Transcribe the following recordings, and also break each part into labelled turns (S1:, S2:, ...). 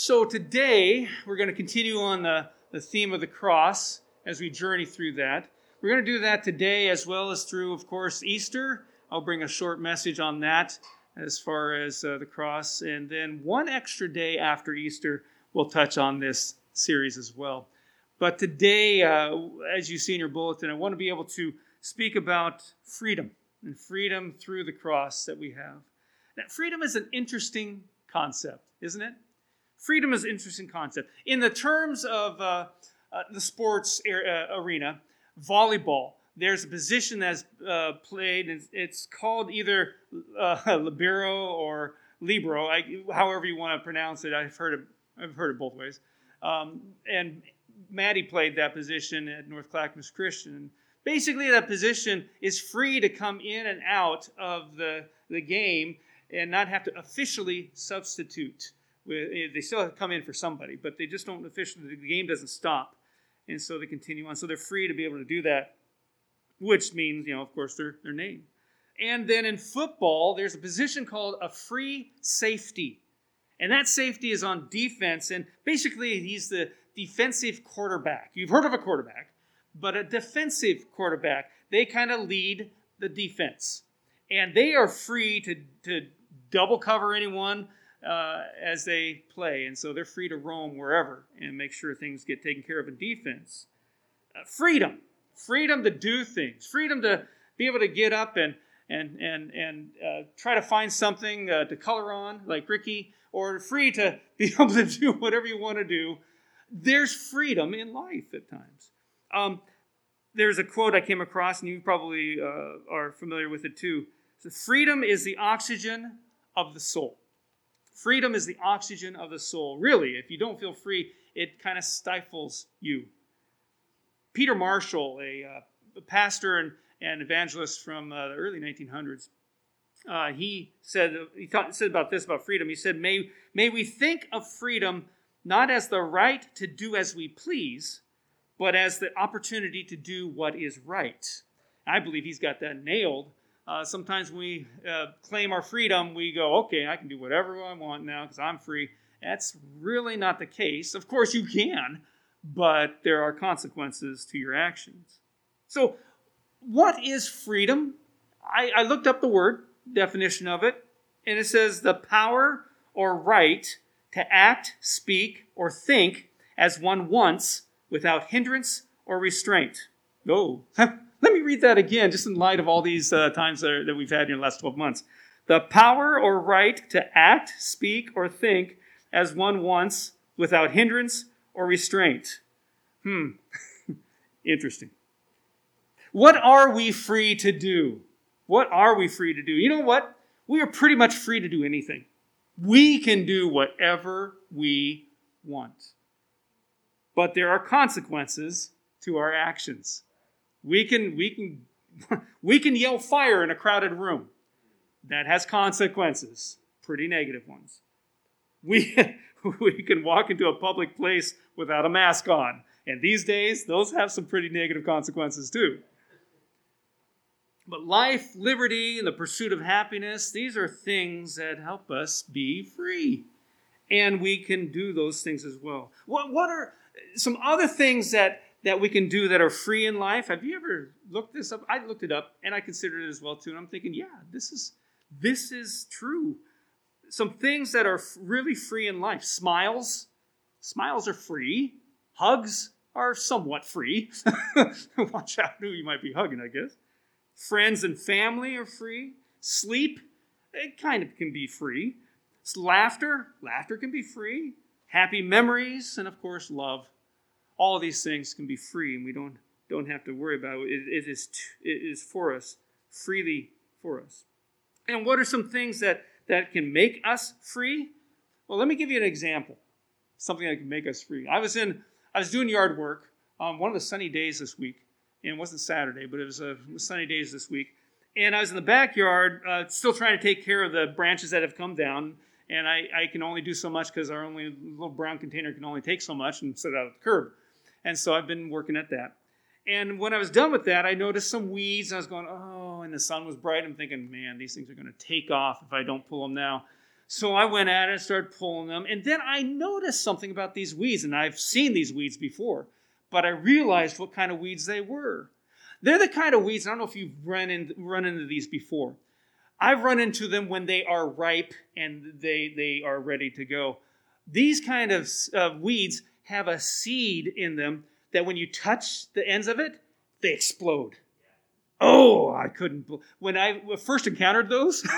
S1: So today we're going to continue on the, the theme of the cross as we journey through that. We're going to do that today as well as through, of course, Easter. I'll bring a short message on that as far as uh, the cross. And then one extra day after Easter, we'll touch on this series as well. But today, uh, as you see in your bulletin, I want to be able to speak about freedom and freedom through the cross that we have. Now, freedom is an interesting concept, isn't it? Freedom is an interesting concept. In the terms of uh, uh, the sports uh, arena, volleyball, there's a position that's uh, played, and it's called either uh, libero or libero, I, however you want to pronounce it. I've heard it, I've heard it both ways. Um, and Maddie played that position at North Clackamas Christian. Basically, that position is free to come in and out of the, the game and not have to officially substitute. Eh, they still have to come in for somebody, but they just don't officially, the game doesn't stop. And so they continue on. So they're free to be able to do that, which means, you know, of course, their, their name. And then in football, there's a position called a free safety. And that safety is on defense. And basically, he's the defensive quarterback. You've heard of a quarterback, but a defensive quarterback. They kind of lead the defense. And they are free to, to double cover anyone uh, as they play. And so they're free to roam wherever and make sure things get taken care of in defense. Uh, freedom. Freedom to do things. Freedom to be able to get up and, and, and, and uh, try to find something uh, to color on, like Ricky, or free to be able to do whatever you want to do. There's freedom in life at times. Um, there's a quote I came across, and you probably uh, are familiar with it too. So freedom is the oxygen of the soul. Freedom is the oxygen of the soul. Really, if you don't feel free, it kind of stifles you. Peter Marshall, a, uh, a pastor and, and, evangelist from uh, the early 1900s, uh, he said he thought, said about this about freedom. He said, "May may we think of freedom not as the right to do as we please, but as the opportunity to do what is right." I believe he's got that nailed uh, sometimes when we uh, claim our freedom, we go, okay, I can do whatever I want now because I'm free. That's really not the case. Of course, you can, but there are consequences to your actions. So, what is freedom? I, I looked up the word, definition of it, and it says the power or right to act, speak, or think as one wants without hindrance or restraint. Oh, Let me read that again, just in light of all these uh, times that, that we've had in the last 12 months. The power or right to act, speak, or think as one wants without hindrance or restraint. Hmm, interesting. What are we free to do? What are we free to do? You know what? We are pretty much free to do anything. We can do whatever we want. But there are consequences to our actions. We can, we can, we can yell fire in a crowded room. That has consequences, pretty negative ones. We, we can walk into a public place without a mask on. And these days, those have some pretty negative consequences too. But life, liberty, and the pursuit of happiness, these are things that help us be free. And we can do those things as well. What, what are some other things that that we can do that are free in life. Have you ever looked this up? I looked it up and I considered it as well too. And I'm thinking, yeah, this is this is true. Some things that are really free in life. Smiles. Smiles are free. Hugs are somewhat free. Watch out who you might be hugging, I guess. Friends and family are free. Sleep, it kind of can be free. It's Laughter, laughter can be free. Happy memories, and of course, love all these things can be free and we don't, don't have to worry about it. It, it, is, it is for us, freely for us. And what are some things that, that can make us free? Well, let me give you an example. Something that can make us free. I was in, I was doing yard work on one of the sunny days this week. And it wasn't Saturday, but it was, a, sunny days this week. And I was in the backyard, uh, still trying to take care of the branches that have come down. And I, I can only do so much because our only little brown container can only take so much and set it out at the curb. And so I've been working at that. And when I was done with that, I noticed some weeds. I was going, oh, and the sun was bright. I'm thinking, man, these things are going to take off if I don't pull them now. So I went at it and started pulling them. And then I noticed something about these weeds, and I've seen these weeds before, but I realized what kind of weeds they were. They're the kind of weeds, I don't know if you've run, in, run into these before. I've run into them when they are ripe and they, they are ready to go. These kind of uh, weeds have a seed in them that when you touch the ends of it, they explode. Oh, I couldn't. When I first encountered those,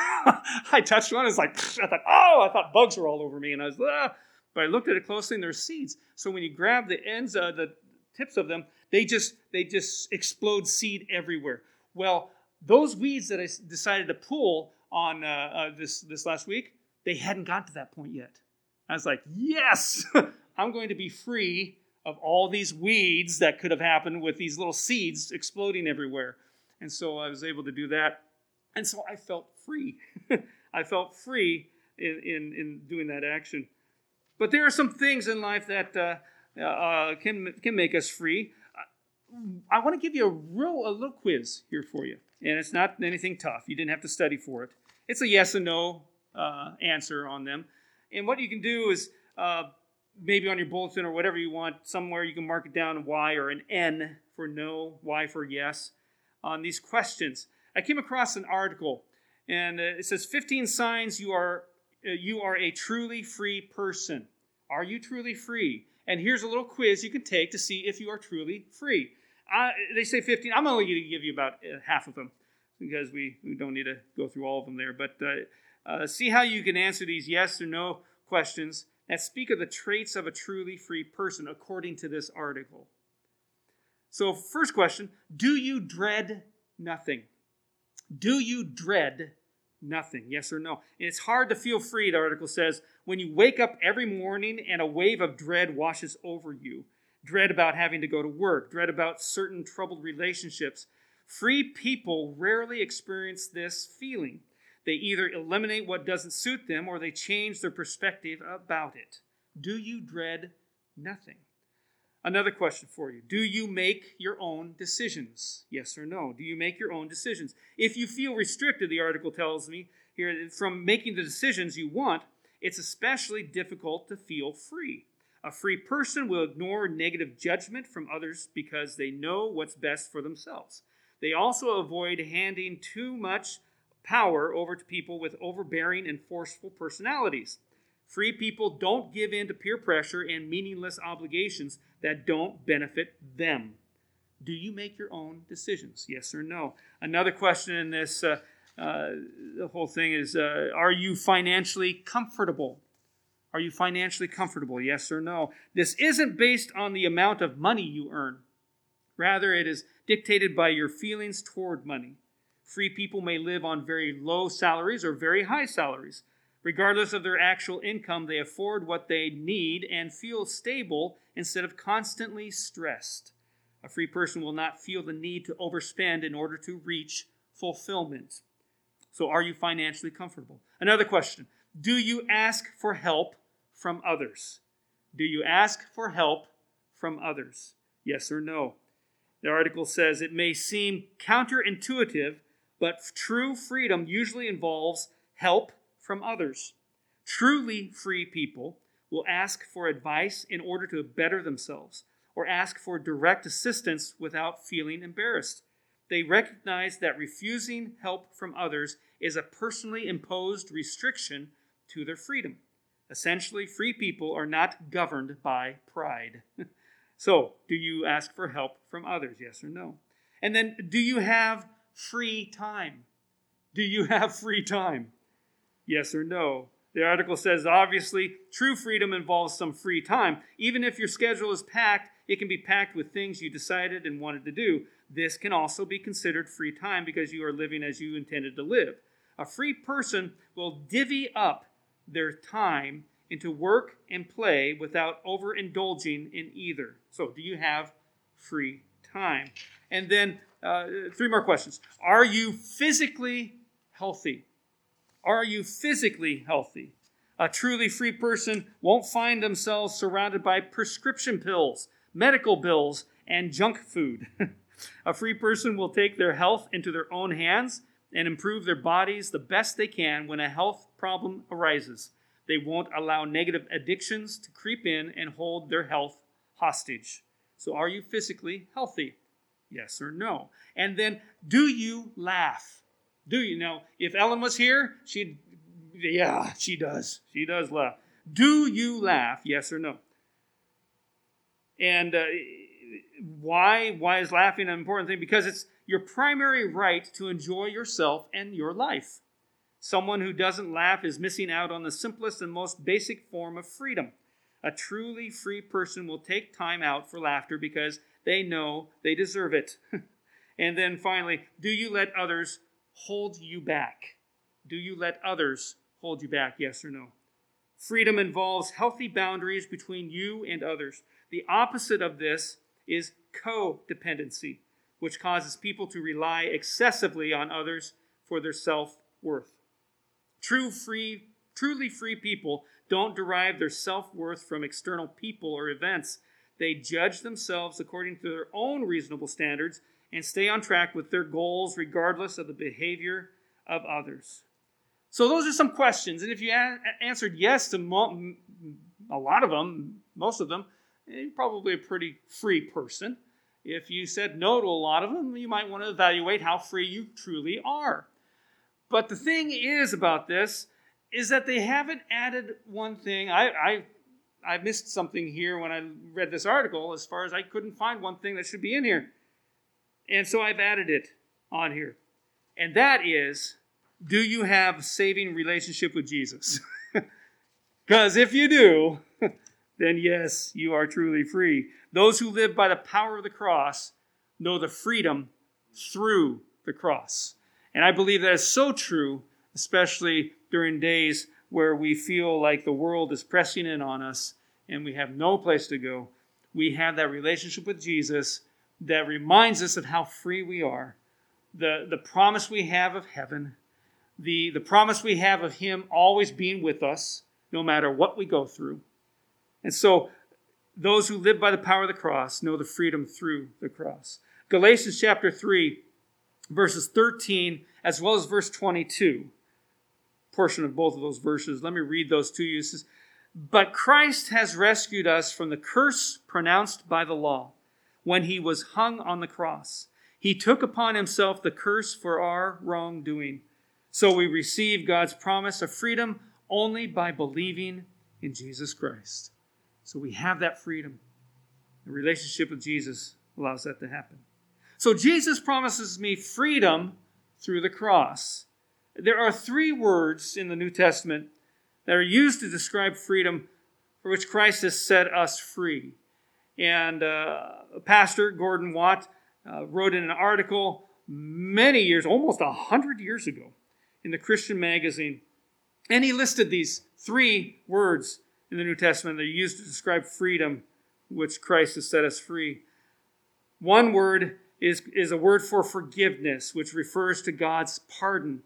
S1: I touched one. It's like I thought, oh, I thought bugs were all over me, and I was, ah. but I looked at it closely, and there's seeds. So when you grab the ends, uh, the tips of them, they just they just explode seed everywhere. Well, those weeds that I decided to pull on uh, uh, this this last week, they hadn't got to that point yet. I was like, yes, I'm going to be free of all these weeds that could have happened with these little seeds exploding everywhere. And so I was able to do that. And so I felt free. I felt free in, in, in, doing that action. But there are some things in life that uh, uh, can, can make us free. I want to give you a real a little quiz here for you, and it's not anything tough. You didn't have to study for it. It's a yes and no uh, answer on them. And what you can do is uh, maybe on your bulletin or whatever you want, somewhere you can mark it down Y or an N for no, Y for yes on these questions. I came across an article, and uh, it says 15 signs you are uh, you are a truly free person. Are you truly free? And here's a little quiz you can take to see if you are truly free. Uh, they say 15. I'm only going to give you about uh, half of them because we, we don't need to go through all of them there. But uh, uh, see how you can answer these yes or no questions that speak of the traits of a truly free person according to this article. So, first question Do you dread nothing? Do you dread nothing? Yes or no? it's hard to feel free, the article says, when you wake up every morning and a wave of dread washes over you. Dread about having to go to work, dread about certain troubled relationships. Free people rarely experience this feeling. They either eliminate what doesn't suit them or they change their perspective about it. Do you dread nothing? Another question for you Do you make your own decisions? Yes or no? Do you make your own decisions? If you feel restricted, the article tells me here, from making the decisions you want, it's especially difficult to feel free. A free person will ignore negative judgment from others because they know what's best for themselves. They also avoid handing too much power over to people with overbearing and forceful personalities. Free people don't give in to peer pressure and meaningless obligations that don't benefit them. Do you make your own decisions? Yes or no? Another question in this uh, uh, the whole thing is uh, Are you financially comfortable? Are you financially comfortable? Yes or no? This isn't based on the amount of money you earn. Rather, it is dictated by your feelings toward money. Free people may live on very low salaries or very high salaries. Regardless of their actual income, they afford what they need and feel stable instead of constantly stressed. A free person will not feel the need to overspend in order to reach fulfillment. So, are you financially comfortable? Another question Do you ask for help from others? Do you ask for help from others? Yes or no? The article says it may seem counterintuitive, but true freedom usually involves help from others. Truly free people will ask for advice in order to better themselves or ask for direct assistance without feeling embarrassed. They recognize that refusing help from others is a personally imposed restriction to their freedom. Essentially, free people are not governed by pride. so, do you ask for help from others? Yes or no? And then, do you have free time? Do you have free time? Yes or no? The article says obviously, true freedom involves some free time. Even if your schedule is packed, it can be packed with things you decided and wanted to do. This can also be considered free time because you are living as you intended to live. A free person will divvy up their time into work and play without overindulging in either. So, do you have free time? And then, uh, three more questions. Are you physically healthy? Are you physically healthy? A truly free person won't find themselves surrounded by prescription pills, medical bills, and junk food. a free person will take their health into their own hands and improve their bodies the best they can when a health problem arises. They won't allow negative addictions to creep in and hold their health hostage. So, are you physically healthy? Yes or no? And then, do you laugh? Do you know? If Ellen was here, she'd, yeah, she does. She does laugh. Do you laugh? Yes or no? And uh, why? Why is laughing an important thing? Because it's your primary right to enjoy yourself and your life. Someone who doesn't laugh is missing out on the simplest and most basic form of freedom. A truly free person will take time out for laughter because they know they deserve it. and then finally, do you let others hold you back? Do you let others hold you back? Yes or no? Freedom involves healthy boundaries between you and others. The opposite of this is codependency, which causes people to rely excessively on others for their self worth. True free, truly free people don't derive their self worth from external people or events. They judge themselves according to their own reasonable standards and stay on track with their goals regardless of the behavior of others. So, those are some questions. And if you a- answered yes to mo- a lot of them, most of them, eh, you're probably a pretty free person. If you said no to a lot of them, you might want to evaluate how free you truly are. But the thing is about this is that they haven't added one thing. I, I, I missed something here when I read this article as far as I couldn't find one thing that should be in here. And so I've added it on here. And that is do you have a saving relationship with Jesus? Because if you do, then yes, you are truly free. Those who live by the power of the cross know the freedom through the cross. And I believe that is so true, especially during days where we feel like the world is pressing in on us and we have no place to go. We have that relationship with Jesus that reminds us of how free we are, the, the promise we have of heaven, the, the promise we have of Him always being with us, no matter what we go through. And so, those who live by the power of the cross know the freedom through the cross. Galatians chapter 3 verses 13 as well as verse 22 portion of both of those verses. Let me read those it says but christ has rescued us from the curse pronounced by the law when he was hung on the cross. He took upon himself the curse for our wrongdoing. So we receive god's promise of freedom only by believing in jesus christ. So we have that freedom. The relationship with jesus allows that to happen. So Jesus promises me freedom through the cross. There are three words in the New Testament that are used to describe freedom for which Christ has set us free. And uh, Pastor Gordon Watt uh, wrote in an article many years, almost a hundred years ago, in the Christian magazine, and he listed these three words in the New Testament that are used to describe freedom, which Christ has set us free. One word is, is a word for forgiveness, which refers to God's pardon.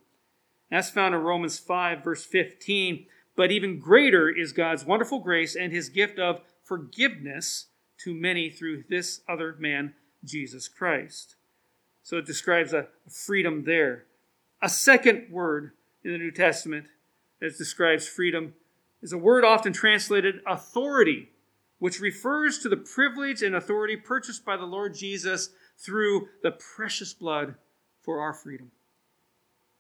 S1: That's found in Romans 5, verse 15. But even greater is God's wonderful grace and his gift of forgiveness to many through this other man, Jesus Christ. So it describes a freedom there. A second word in the New Testament that describes freedom is a word often translated authority, which refers to the privilege and authority purchased by the Lord Jesus through the precious blood for our freedom.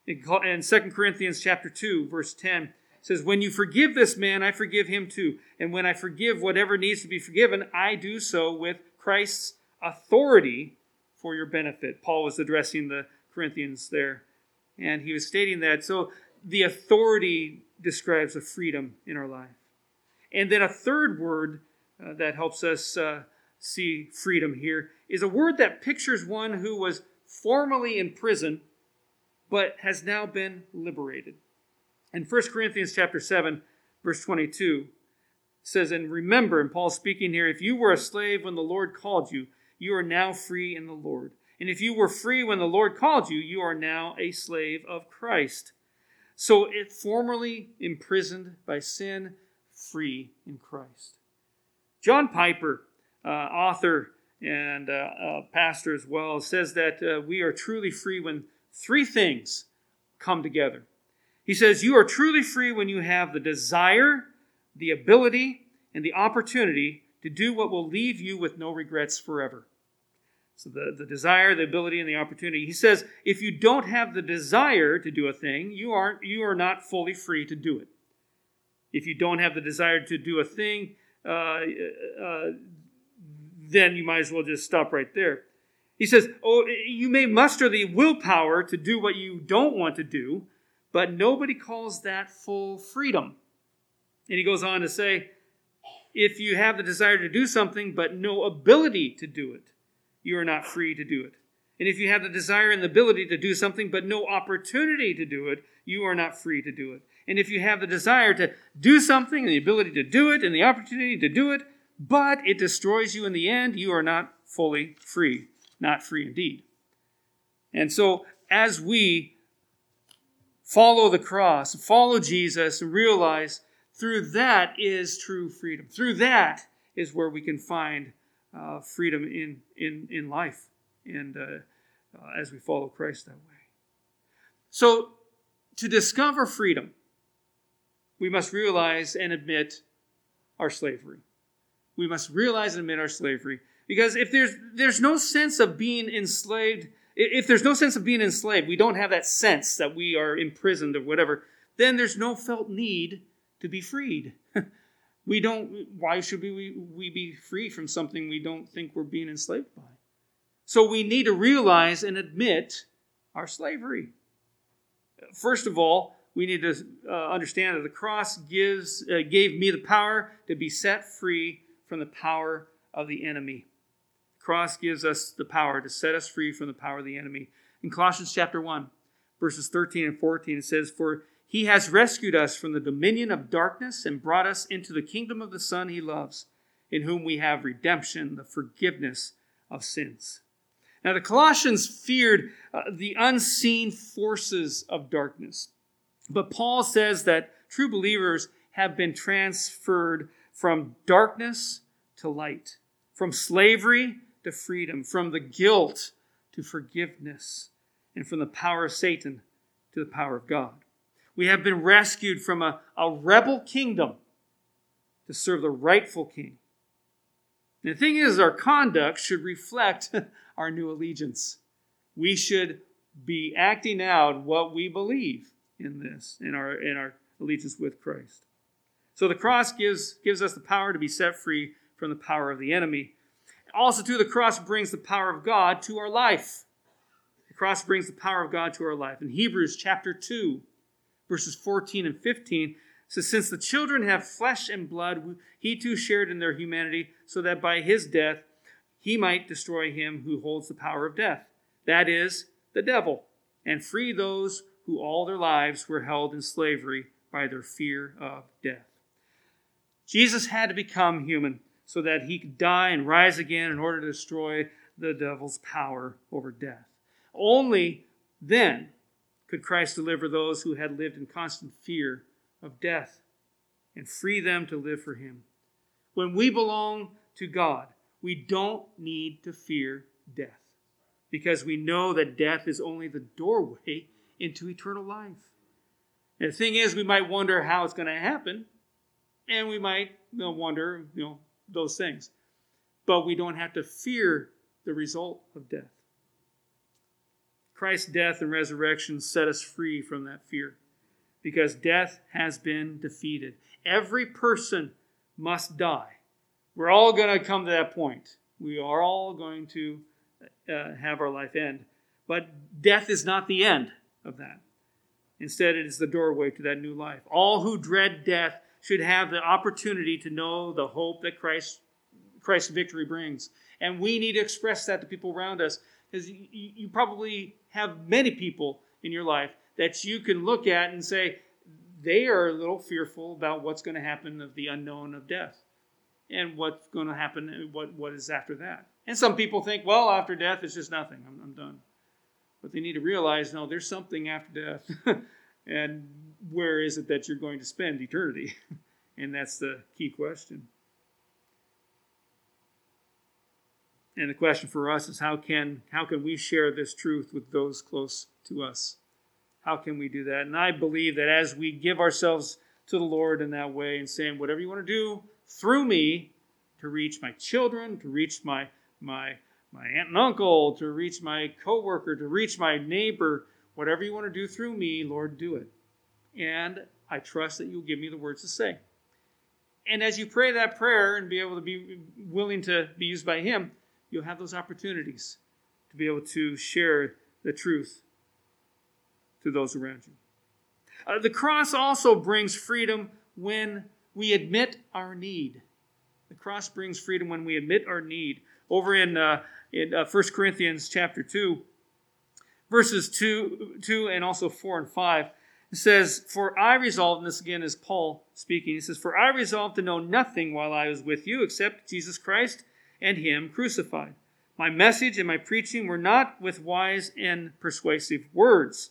S1: In 2 Corinthians chapter 2, verse 10, says, When you forgive this man, I forgive him too. And when I forgive whatever needs to be forgiven, I do so with Christ's authority for your benefit. Paul was addressing the Corinthians there. And he was stating that. So the authority describes a freedom in our life. And then a third word uh, that helps us uh, see freedom here is a word that pictures one who was formerly in prison but has now been liberated. In 1 Corinthians chapter 7 verse 22 says and remember and Paul's speaking here if you were a slave when the Lord called you you are now free in the Lord. And if you were free when the Lord called you you are now a slave of Christ. So it formerly imprisoned by sin free in Christ. John Piper uh, author and uh, pastor as well, says that uh, we are truly free when three things come together. He says, You are truly free when you have the desire, the ability, and the opportunity to do what will leave you with no regrets forever. So the, the desire, the ability, and the opportunity. He says, if you don't have the desire to do a thing, you aren't you are not fully free to do it. If you don't have the desire to do a thing, uh, uh, then you might as well just stop right there. He says, Oh, you may muster the willpower to do what you don't want to do, but nobody calls that full freedom. And he goes on to say, if you have the desire to do something but no ability to do it, you are not free to do it. And if you have the desire and the ability to do something but no opportunity to do it, you are not free to do it. And if you have the desire to do something and the ability to do it and the opportunity to do it, but it destroys you in the end, you are not fully free, not free indeed. And so, as we follow the cross, follow Jesus, and realize through that is true freedom. Through that is where we can find uh, freedom in, in, in life and uh, uh, as we follow Christ that way. So, to discover freedom, we must realize and admit our slavery. We must realize and admit our slavery. Because if there's, there's no sense of being enslaved, if there's no sense of being enslaved, we don't have that sense that we are imprisoned or whatever, then there's no felt need to be freed. we don't, why should we, we be free from something we don't think we're being enslaved by? So we need to realize and admit our slavery. First of all, we need to uh, understand that the cross gives, uh, gave me the power to be set free from the power of the enemy. Cross gives us the power to set us free from the power of the enemy. In Colossians chapter 1, verses 13 and 14, it says, For he has rescued us from the dominion of darkness and brought us into the kingdom of the Son he loves, in whom we have redemption, the forgiveness of sins. Now, the Colossians feared uh, the unseen forces of darkness. But Paul says that true believers have been transferred from darkness to light, from slavery to freedom, from the guilt to forgiveness, and from the power of Satan to the power of God. We have been rescued from a, a rebel kingdom to serve the rightful king. And the thing is, our conduct should reflect our new allegiance. We should be acting out what we believe in this, in our, in our allegiance with Christ. So the cross gives, gives us the power to be set free from the power of the enemy. Also, too, the cross brings the power of God to our life. The cross brings the power of God to our life. In Hebrews chapter 2, verses 14 and 15, says, Since the children have flesh and blood, he too shared in their humanity, so that by his death he might destroy him who holds the power of death, that is, the devil, and free those who all their lives were held in slavery by their fear of death. Jesus had to become human so that he could die and rise again in order to destroy the devil's power over death. Only then could Christ deliver those who had lived in constant fear of death and free them to live for him. When we belong to God, we don't need to fear death because we know that death is only the doorway into eternal life. And the thing is, we might wonder how it's going to happen, and we might you know, wonder, you know, those things. But we don't have to fear the result of death. Christ's death and resurrection set us free from that fear because death has been defeated. Every person must die. We're all going to come to that point. We are all going to uh, have our life end. But death is not the end of that. Instead, it is the doorway to that new life. All who dread death should have the opportunity to know the hope that Christ, Christ's victory brings. And we need to express that to people around us because you, you probably have many people in your life that you can look at and say, they are a little fearful about what's going to happen of the unknown of death and what's going to happen, what, what is after that. And some people think, well, after death, it's just nothing. I'm, I'm done. But they need to realize, no, there's something after death. and where is it that you're going to spend eternity? and that's the key question. And the question for us is how can how can we share this truth with those close to us? how can we do that? And I believe that as we give ourselves to the Lord in that way and saying, whatever you want to do through me to reach my children, to reach my my my aunt and uncle, to reach my coworker, to reach my neighbor, whatever you want to do through me, Lord, do it. And I trust that you'll give me the words to say. And as you pray that prayer and be able to be willing to be used by Him, you'll have those opportunities to be able to share the truth to those around you. Uh, the cross also brings freedom when we admit our need. The cross brings freedom when we admit our need. Over in, uh, in uh, 1 Corinthians chapter 2, verses 2, 2 and also 4 and 5, it says, For I resolved, and this again is Paul speaking, he says, For I resolved to know nothing while I was with you except Jesus Christ and Him crucified. My message and my preaching were not with wise and persuasive words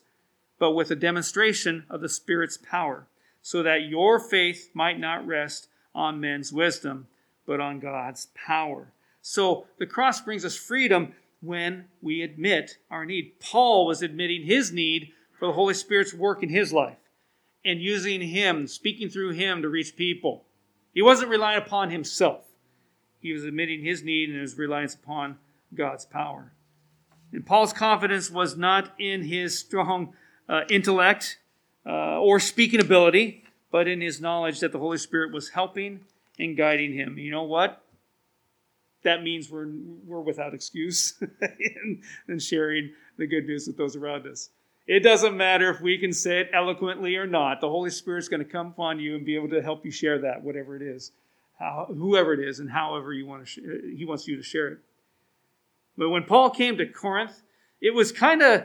S1: but with a demonstration of the Spirit's power, so that your faith might not rest on men's wisdom, but on God's power. So the cross brings us freedom when we admit our need. Paul was admitting his need for the Holy Spirit's work in his life and using him, speaking through him to reach people. He wasn't relying upon himself. He was admitting his need and his reliance upon God's power. And Paul's confidence was not in his strong uh, intellect uh, or speaking ability, but in his knowledge that the Holy Spirit was helping and guiding him. You know what? That means we're, we're without excuse in, in sharing the good news with those around us. It doesn't matter if we can say it eloquently or not. The Holy Spirit's going to come upon you and be able to help you share that, whatever it is, how, whoever it is, and however you want to sh- uh, he wants you to share it. But when Paul came to Corinth, it was kind of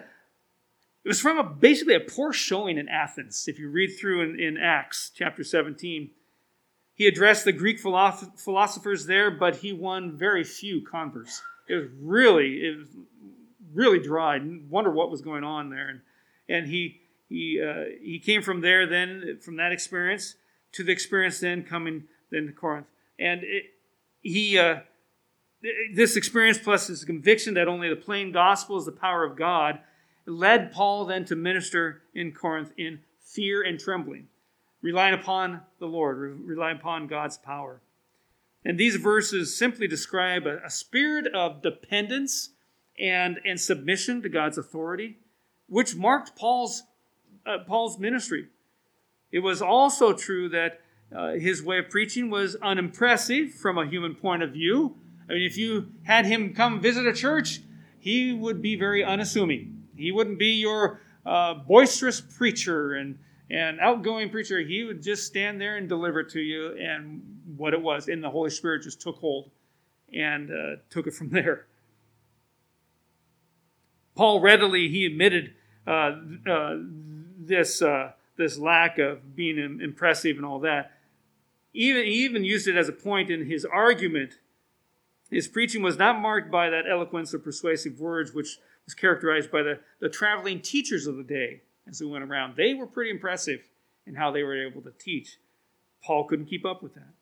S1: it was from a, basically a poor showing in Athens. If you read through in, in Acts chapter 17, he addressed the Greek philosophers there, but he won very few converts. It was really, it was really dry. Wonder what was going on there. And, and he, he, uh, he came from there then, from that experience, to the experience then coming then to Corinth. And it, he, uh, this experience plus his conviction that only the plain gospel is the power of God led Paul then to minister in Corinth in fear and trembling, relying upon the Lord, relying upon God's power. And these verses simply describe a, a spirit of dependence and, and submission to God's authority, which marked Paul's, uh, Paul's ministry. It was also true that uh, his way of preaching was unimpressive from a human point of view. I mean, if you had him come visit a church, he would be very unassuming. He wouldn't be your uh, boisterous preacher and, and outgoing preacher. He would just stand there and deliver to you. And what it was, and the Holy Spirit just took hold and uh, took it from there. Paul readily he admitted uh, uh this uh, this lack of being impressive and all that. Even he even used it as a point in his argument. His preaching was not marked by that eloquence or persuasive words, which was characterized by the, the traveling teachers of the day as they went around. They were pretty impressive in how they were able to teach. Paul couldn't keep up with that.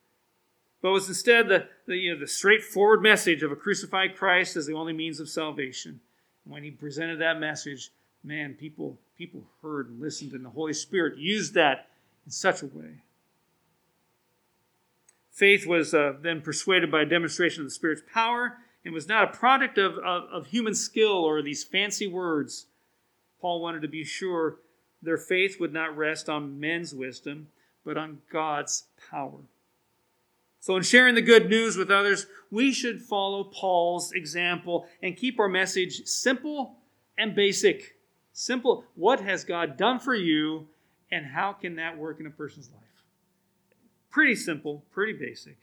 S1: But was instead the, the, you know, the straightforward message of a crucified Christ as the only means of salvation. And when he presented that message, man, people, people heard and listened, and the Holy Spirit used that in such a way. Faith was uh, then persuaded by a demonstration of the Spirit's power and was not a product of, of, of human skill or these fancy words. Paul wanted to be sure their faith would not rest on men's wisdom, but on God's power. So, in sharing the good news with others, we should follow Paul's example and keep our message simple and basic. Simple. What has God done for you, and how can that work in a person's life? Pretty simple, pretty basic.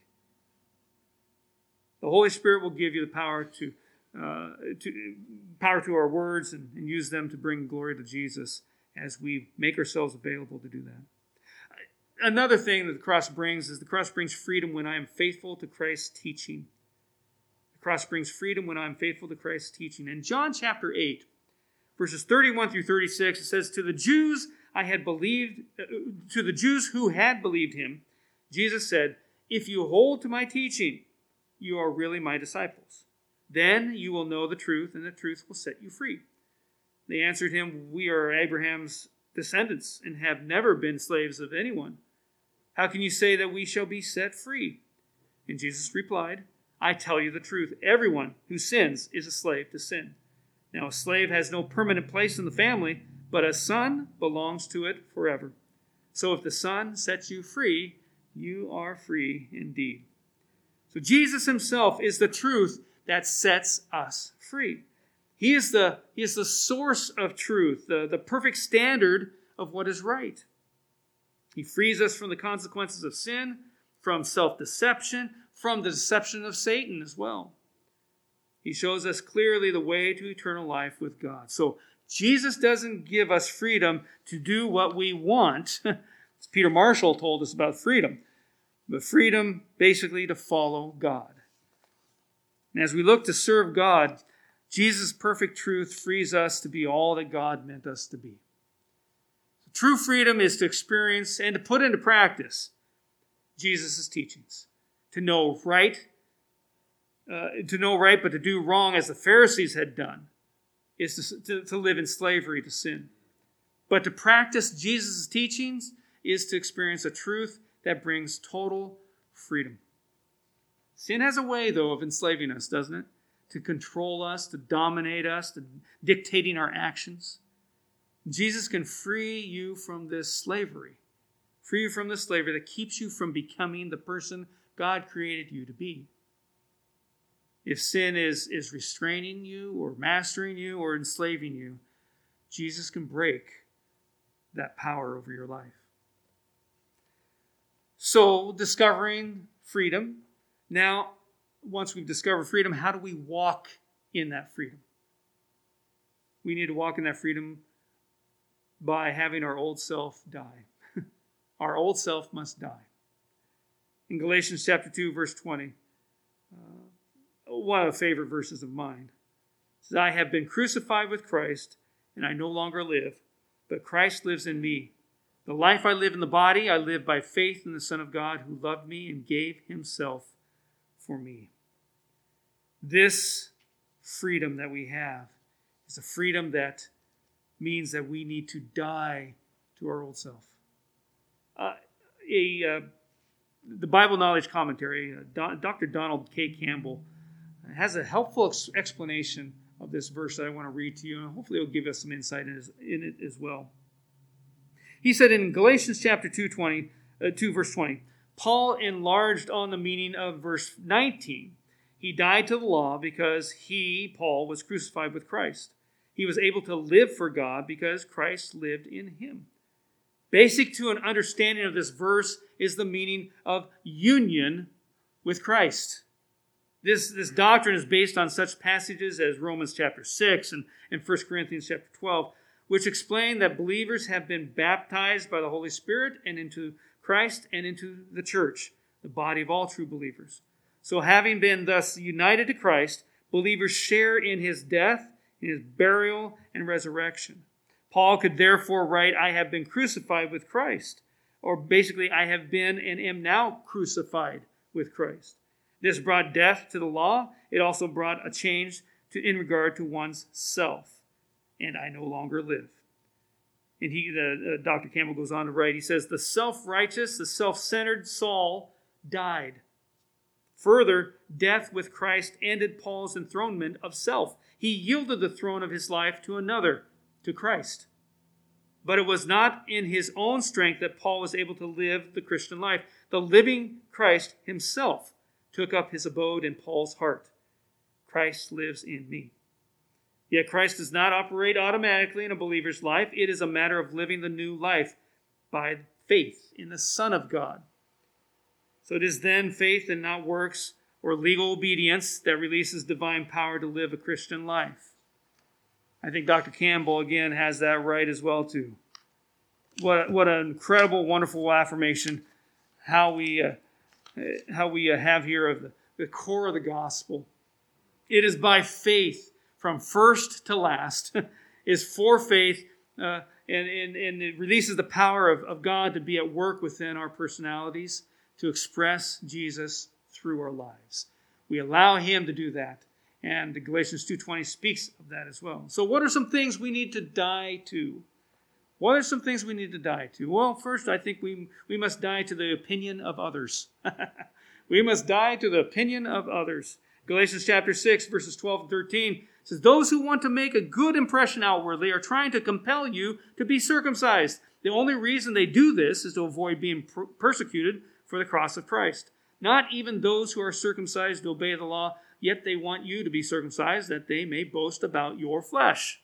S1: The Holy Spirit will give you the power to, uh, to power to our words and, and use them to bring glory to Jesus as we make ourselves available to do that. Another thing that the cross brings is the cross brings freedom when I am faithful to Christ's teaching. The cross brings freedom when I am faithful to Christ's teaching. In John chapter 8, verses 31 through 36, it says, To the Jews I had believed, uh, to the Jews who had believed him, Jesus said, If you hold to my teaching, you are really my disciples. Then you will know the truth, and the truth will set you free. They answered him, We are Abraham's descendants and have never been slaves of anyone. How can you say that we shall be set free? And Jesus replied, I tell you the truth. Everyone who sins is a slave to sin. Now, a slave has no permanent place in the family, but a son belongs to it forever. So if the son sets you free, you are free indeed. So Jesus himself is the truth that sets us free. He is the, he is the source of truth, the, the perfect standard of what is right. He frees us from the consequences of sin, from self deception, from the deception of Satan as well. He shows us clearly the way to eternal life with God. So Jesus doesn't give us freedom to do what we want. As Peter Marshall told us about freedom, but freedom basically to follow God. And as we look to serve God, Jesus' perfect truth frees us to be all that God meant us to be. True freedom is to experience and to put into practice Jesus' teachings, to know right, uh, to know right, but to do wrong as the Pharisees had done, is to, to, to live in slavery to sin. But to practice Jesus' teachings is to experience a truth that brings total freedom. Sin has a way, though, of enslaving us, doesn't it? To control us, to dominate us, to dictating our actions. Jesus can free you from this slavery, free you from this slavery that keeps you from becoming the person God created you to be. If sin is, is restraining you or mastering you or enslaving you, Jesus can break that power over your life. So, discovering freedom. Now, once we've discovered freedom, how do we walk in that freedom? We need to walk in that freedom by having our old self die. our old self must die. In Galatians chapter 2, verse 20, uh, one of the favorite verses of mine says, I have been crucified with Christ, and I no longer live, but Christ lives in me. The life I live in the body, I live by faith in the Son of God who loved me and gave himself for me. This freedom that we have is a freedom that means that we need to die to our old self. Uh, a, uh, the Bible Knowledge Commentary, uh, Dr. Donald K. Campbell, has a helpful ex- explanation of this verse that I want to read to you, and hopefully it'll give us some insight in, in it as well. He said in Galatians chapter 2, 20, uh, 2, verse 20, Paul enlarged on the meaning of verse 19. He died to the law because he, Paul, was crucified with Christ. He was able to live for God because Christ lived in him. Basic to an understanding of this verse is the meaning of union with Christ. This, this doctrine is based on such passages as Romans chapter 6 and, and 1 Corinthians chapter 12, which explain that believers have been baptized by the Holy Spirit and into Christ and into the church, the body of all true believers. So, having been thus united to Christ, believers share in his death in his burial and resurrection. Paul could therefore write, I have been crucified with Christ. Or basically, I have been and am now crucified with Christ. This brought death to the law. It also brought a change to, in regard to one's self. And I no longer live. And he, the, uh, Dr. Campbell goes on to write, he says, The self righteous, the self centered Saul died. Further, death with Christ ended Paul's enthronement of self. He yielded the throne of his life to another, to Christ. But it was not in his own strength that Paul was able to live the Christian life. The living Christ himself took up his abode in Paul's heart. Christ lives in me. Yet Christ does not operate automatically in a believer's life. It is a matter of living the new life by faith in the Son of God. So it is then faith and not works or legal obedience that releases divine power to live a Christian life. I think Dr. Campbell again has that right as well too. What what an incredible, wonderful affirmation! How we uh, how we uh, have here of the, the core of the gospel. It is by faith from first to last. is for faith, uh, and, and, and it releases the power of, of God to be at work within our personalities to express Jesus through our lives. We allow him to do that. And Galatians 2:20 speaks of that as well. So what are some things we need to die to? What are some things we need to die to? Well, first, I think we, we must die to the opinion of others. we must die to the opinion of others. Galatians chapter 6, verses 12 and 13 says, Those who want to make a good impression outwardly are trying to compel you to be circumcised. The only reason they do this is to avoid being per- persecuted for the cross of Christ. Not even those who are circumcised obey the law, yet they want you to be circumcised that they may boast about your flesh.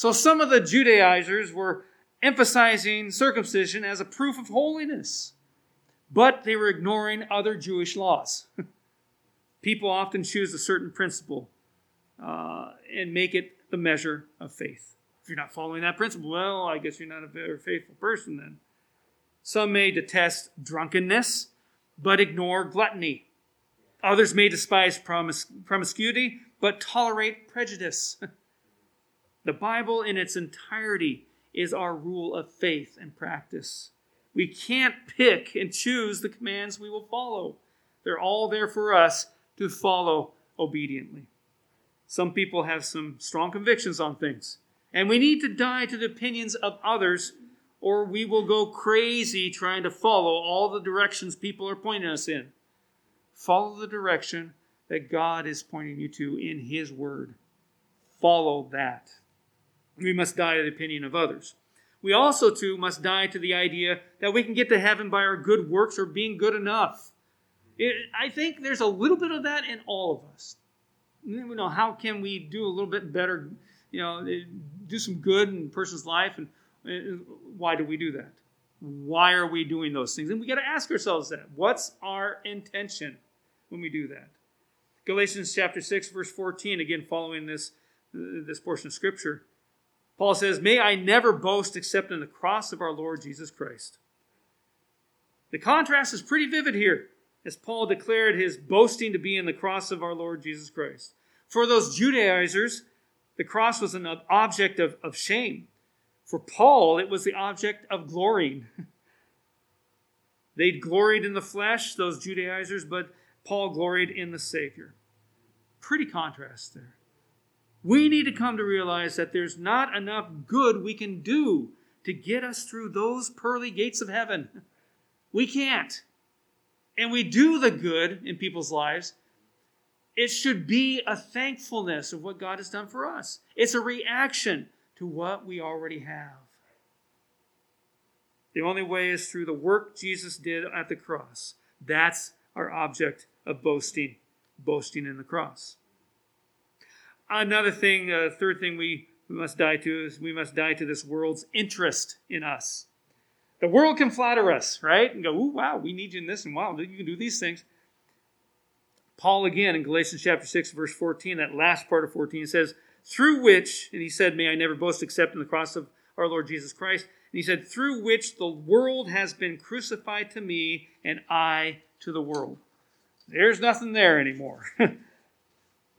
S1: So some of the Judaizers were emphasizing circumcision as a proof of holiness, but they were ignoring other Jewish laws. People often choose a certain principle uh, and make it the measure of faith. If you're not following that principle, well, I guess you're not a very faithful person then. Some may detest drunkenness, but ignore gluttony. Others may despise promis- promiscuity, but tolerate prejudice. the Bible in its entirety is our rule of faith and practice. We can't pick and choose the commands we will follow. They're all there for us to follow obediently. Some people have some strong convictions on things, and we need to die to the opinions of others, or we will go crazy trying to follow all the directions people are pointing us in. Follow the direction that God is pointing you to in His Word. Follow that. We must die to the opinion of others. We also, too, must die to the idea that we can get to heaven by our good works or being good enough. It, I think there's a little bit of that in all of us. You know, how can we do a little bit better, you know, eh, do some good in a person's life? And, and why do we do that? Why are we doing those things? And we got to ask ourselves that. What's our intention when we do that? Galatians chapter 6, verse 14, again, following this, this portion of Scripture, Paul says, May I never boast except in the cross of our Lord Jesus Christ. The contrast is pretty vivid here as Paul declared his boasting to be in the cross of our Lord Jesus Christ. For those Judaizers, the cross was an object of, of shame. For Paul, it was the object of glorying. They'd gloried in the flesh, those Judaizers, but Paul gloried in the Savior. Pretty contrast there. We need to come to realize that there's not enough good we can do to get us through those pearly gates of heaven. We can't and we do the good in people's lives, it should be a thankfulness of what God has done for us. It's a reaction to what we already have. The only way is through the work Jesus did at the cross. That's our object of boasting, boasting in the cross. Another thing, uh, third thing we, we must die to is we must die to this world's interest in us. The world can flatter us, right? And go, ooh, wow, we need you in this, and wow, you can do these things. Paul, again, in Galatians chapter 6, verse 14, that last part of 14, says, through which, and he said, May I never boast except in the cross of our Lord Jesus Christ. And he said, through which the world has been crucified to me, and I to the world. There's nothing there anymore.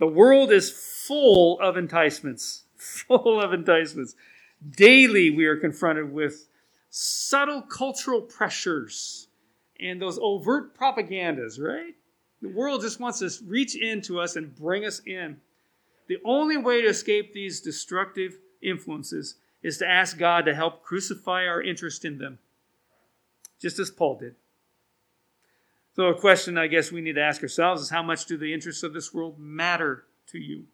S1: the world is full of enticements, full of enticements. Daily we are confronted with subtle cultural pressures and those overt propagandas, right? The world just wants to reach into us and bring us in. The only way to escape these destructive influences is to ask God to help crucify our interest in them, just as Paul did. So, a question I guess we need to ask ourselves is how much do the interests of this world matter to you?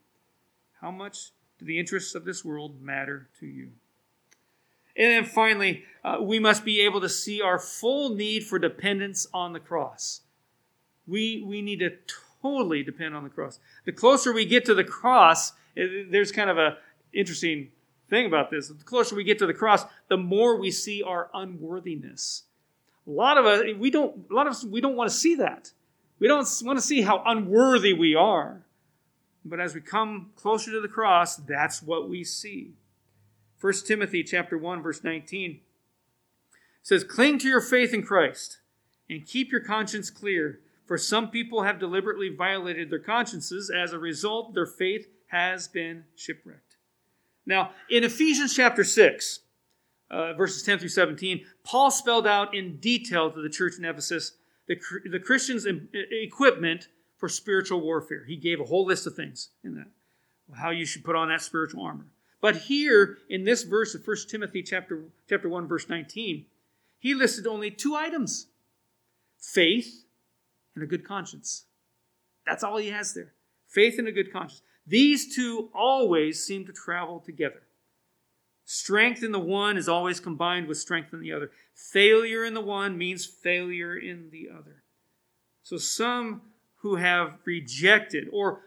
S1: How much do the interests of this world matter to you? And then finally, uh, we must be able to see our full need for dependence on the cross. We, we need to totally depend on the cross. The closer we get to the cross, it, there's kind of a interesting thing about this. The closer we get to the cross, the more we see our unworthiness. A lot of us, we don't, a lot of us, we don't want to see that. We don't want to see how unworthy we are. But as we come closer to the cross, that's what we see. 1 Timothy chapter 1 verse 19 says cling to your faith in Christ and keep your conscience clear for some people have deliberately violated their consciences as a result their faith has been shipwrecked. Now, in Ephesians chapter 6 uh, verses 10 through 17, Paul spelled out in detail to the church in Ephesus the, the Christians' equipment for spiritual warfare. He gave a whole list of things in that. How you should put on that spiritual armor. But here in this verse of 1 Timothy chapter, chapter 1, verse 19, he listed only two items faith and a good conscience. That's all he has there. Faith and a good conscience. These two always seem to travel together. Strength in the one is always combined with strength in the other. Failure in the one means failure in the other. So some who have rejected, or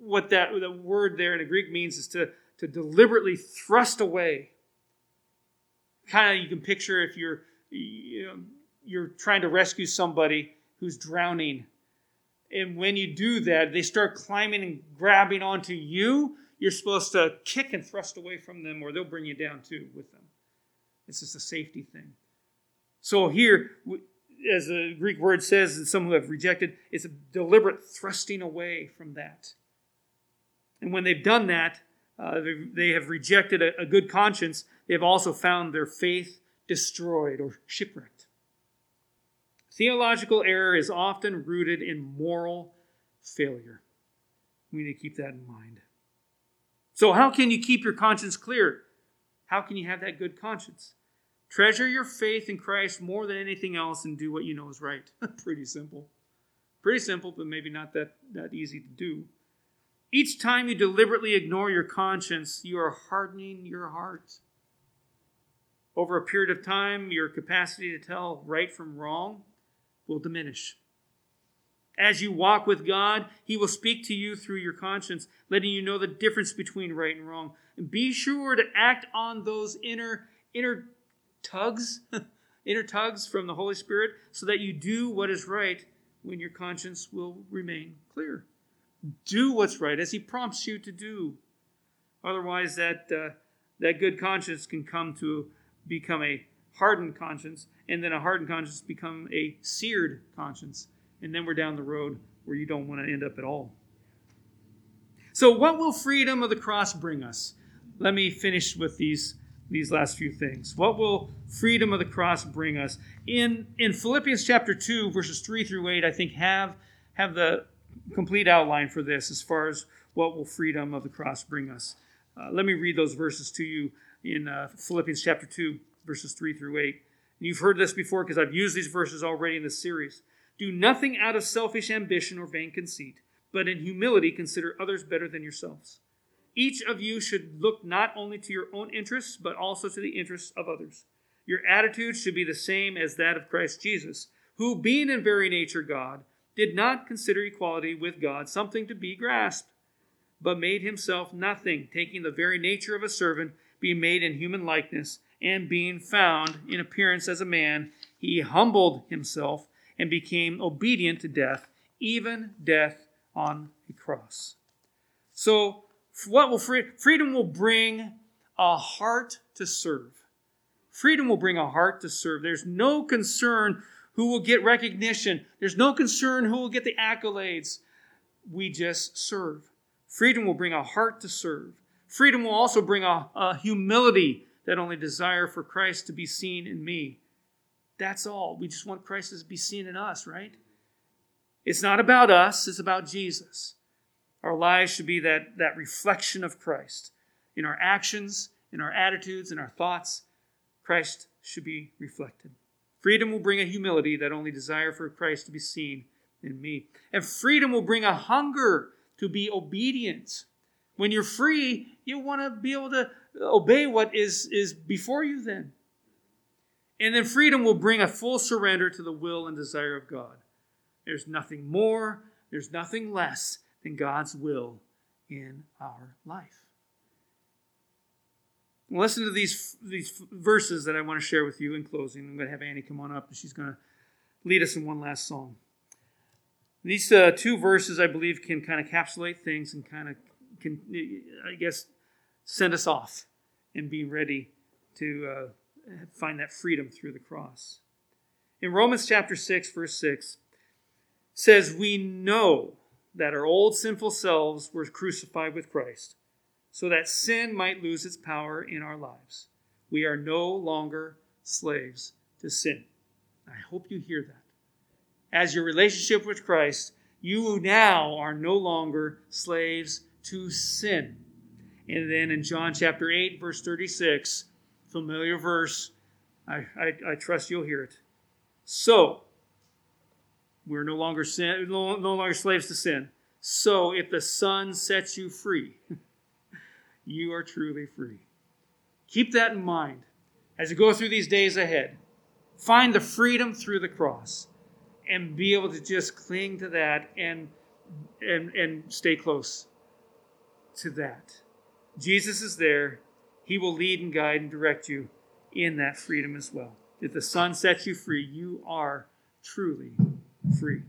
S1: what that the word there in the Greek means is to, to deliberately thrust away. Kind of you can picture if you're you know, you're trying to rescue somebody who's drowning. And when you do that, they start climbing and grabbing onto you. You're supposed to kick and thrust away from them, or they'll bring you down too with them. It's just a safety thing. So here, as the Greek word says, some who have rejected, it's a deliberate thrusting away from that. And when they've done that, uh, they, they, have rejected a, a good conscience. They have also found their faith destroyed or shipwrecked. Theological error is often rooted in moral failure. We need to keep that in mind. So, how can you keep your conscience clear? How can you have that good conscience? Treasure your faith in Christ more than anything else and do what you know is right. Pretty simple. Pretty simple, but maybe not that, that easy to do. Each time you deliberately ignore your conscience, you are hardening your heart. Over a period of time, your capacity to tell right from wrong will diminish. As you walk with God, He will speak to you through your conscience, letting you know the difference between right and wrong. And be sure to act on those inner, inner tugs, inner tugs from the Holy Spirit, so that you do what is right when your conscience will remain clear. Do what's right as He prompts you to do. Otherwise, that, uh, that good conscience can come to become a hardened conscience, and then a hardened conscience become a seared conscience. And then we're down the road where you don't want to end up at all. So, what will freedom of the cross bring us? Let me finish with these, these last few things. What will freedom of the cross bring us? In, in Philippians chapter 2, verses 3 through 8, I think have, have the complete outline for this as far as what will freedom of the cross bring us. Uh, let me read those verses to you in uh, Philippians chapter 2, verses 3 through 8. And you've heard this before because I've used these verses already in this series. Do nothing out of selfish ambition or vain conceit, but in humility consider others better than yourselves. Each of you should look not only to your own interests, but also to the interests of others. Your attitude should be the same as that of Christ Jesus, who, being in very nature God, did not consider equality with God something to be grasped, but made himself nothing, taking the very nature of a servant being made in human likeness, and being found in appearance as a man, he humbled himself and became obedient to death, even death on a cross. So, what will free, freedom will bring a heart to serve. Freedom will bring a heart to serve. There's no concern who will get recognition. There's no concern who will get the accolades. We just serve. Freedom will bring a heart to serve. Freedom will also bring a, a humility that only desire for Christ to be seen in me. That's all. We just want Christ to be seen in us, right? It's not about us, it's about Jesus. Our lives should be that, that reflection of Christ. In our actions, in our attitudes, in our thoughts, Christ should be reflected. Freedom will bring a humility that only desire for Christ to be seen in me. And freedom will bring a hunger to be obedient. When you're free, you want to be able to obey what is, is before you then. And then freedom will bring a full surrender to the will and desire of God. There's nothing more, there's nothing less than God's will in our life. Listen to these, these verses that I want to share with you in closing. I'm going to have Annie come on up and she's going to lead us in one last song. These uh, two verses, I believe, can kind of encapsulate things and kind of can, I guess, send us off and be ready to uh, find that freedom through the cross. In Romans chapter 6, verse 6, says, We know that our old sinful selves were crucified with Christ, so that sin might lose its power in our lives. We are no longer slaves to sin. I hope you hear that. As your relationship with Christ, you now are no longer slaves to sin. And then in John chapter 8, verse 36, familiar verse, I, I, I trust you'll hear it. So, we're no longer sin, no, no longer slaves to sin. So, if the Son sets you free, you are truly free. Keep that in mind as you go through these days ahead. Find the freedom through the cross and be able to just cling to that and and and stay close to that. Jesus is there. He will lead and guide and direct you in that freedom as well. If the Son sets you free, you are truly free.